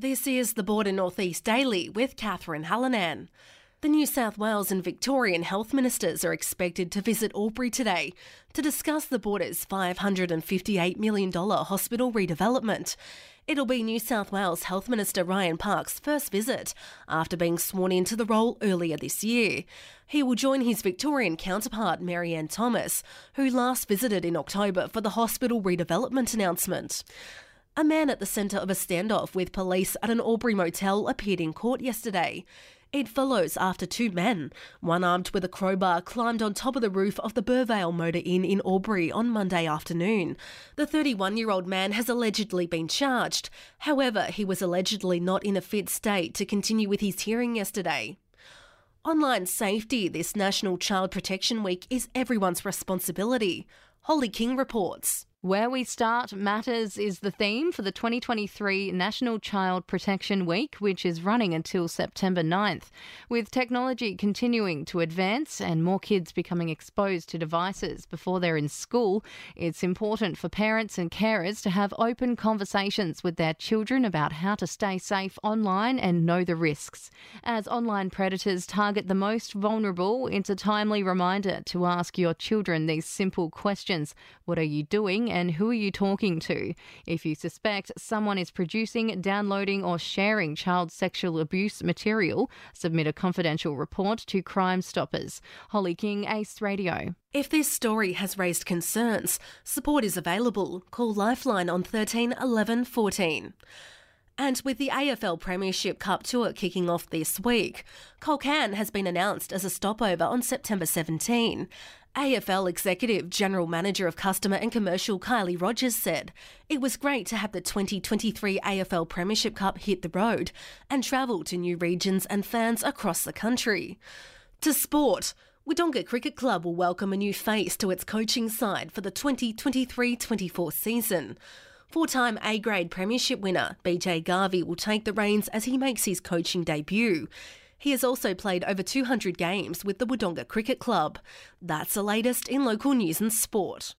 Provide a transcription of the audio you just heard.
This is the Border Northeast Daily with Catherine Hallinan. The New South Wales and Victorian health ministers are expected to visit Albury today to discuss the border's $558 million hospital redevelopment. It'll be New South Wales Health Minister Ryan Park's first visit after being sworn into the role earlier this year. He will join his Victorian counterpart Mary-Anne Thomas, who last visited in October for the hospital redevelopment announcement. A man at the centre of a standoff with police at an Albury motel appeared in court yesterday. It follows after two men, one armed with a crowbar, climbed on top of the roof of the Burvale Motor Inn in Albury on Monday afternoon. The 31 year old man has allegedly been charged. However, he was allegedly not in a fit state to continue with his hearing yesterday. Online safety this National Child Protection Week is everyone's responsibility. Holly King reports. Where we start matters is the theme for the 2023 National Child Protection Week, which is running until September 9th. With technology continuing to advance and more kids becoming exposed to devices before they're in school, it's important for parents and carers to have open conversations with their children about how to stay safe online and know the risks. As online predators target the most vulnerable, it's a timely reminder to ask your children these simple questions What are you doing? And who are you talking to? If you suspect someone is producing, downloading, or sharing child sexual abuse material, submit a confidential report to Crime Stoppers. Holly King, Ace Radio. If this story has raised concerns, support is available. Call Lifeline on 13 11 14. And with the AFL Premiership Cup Tour kicking off this week, Culcairn has been announced as a stopover on September 17. AFL Executive General Manager of Customer and Commercial Kylie Rogers said, It was great to have the 2023 AFL Premiership Cup hit the road and travel to new regions and fans across the country. To sport, Wodonga Cricket Club will welcome a new face to its coaching side for the 2023 24 season. Four time A grade Premiership winner BJ Garvey will take the reins as he makes his coaching debut. He has also played over 200 games with the Wodonga Cricket Club. That's the latest in local news and sport.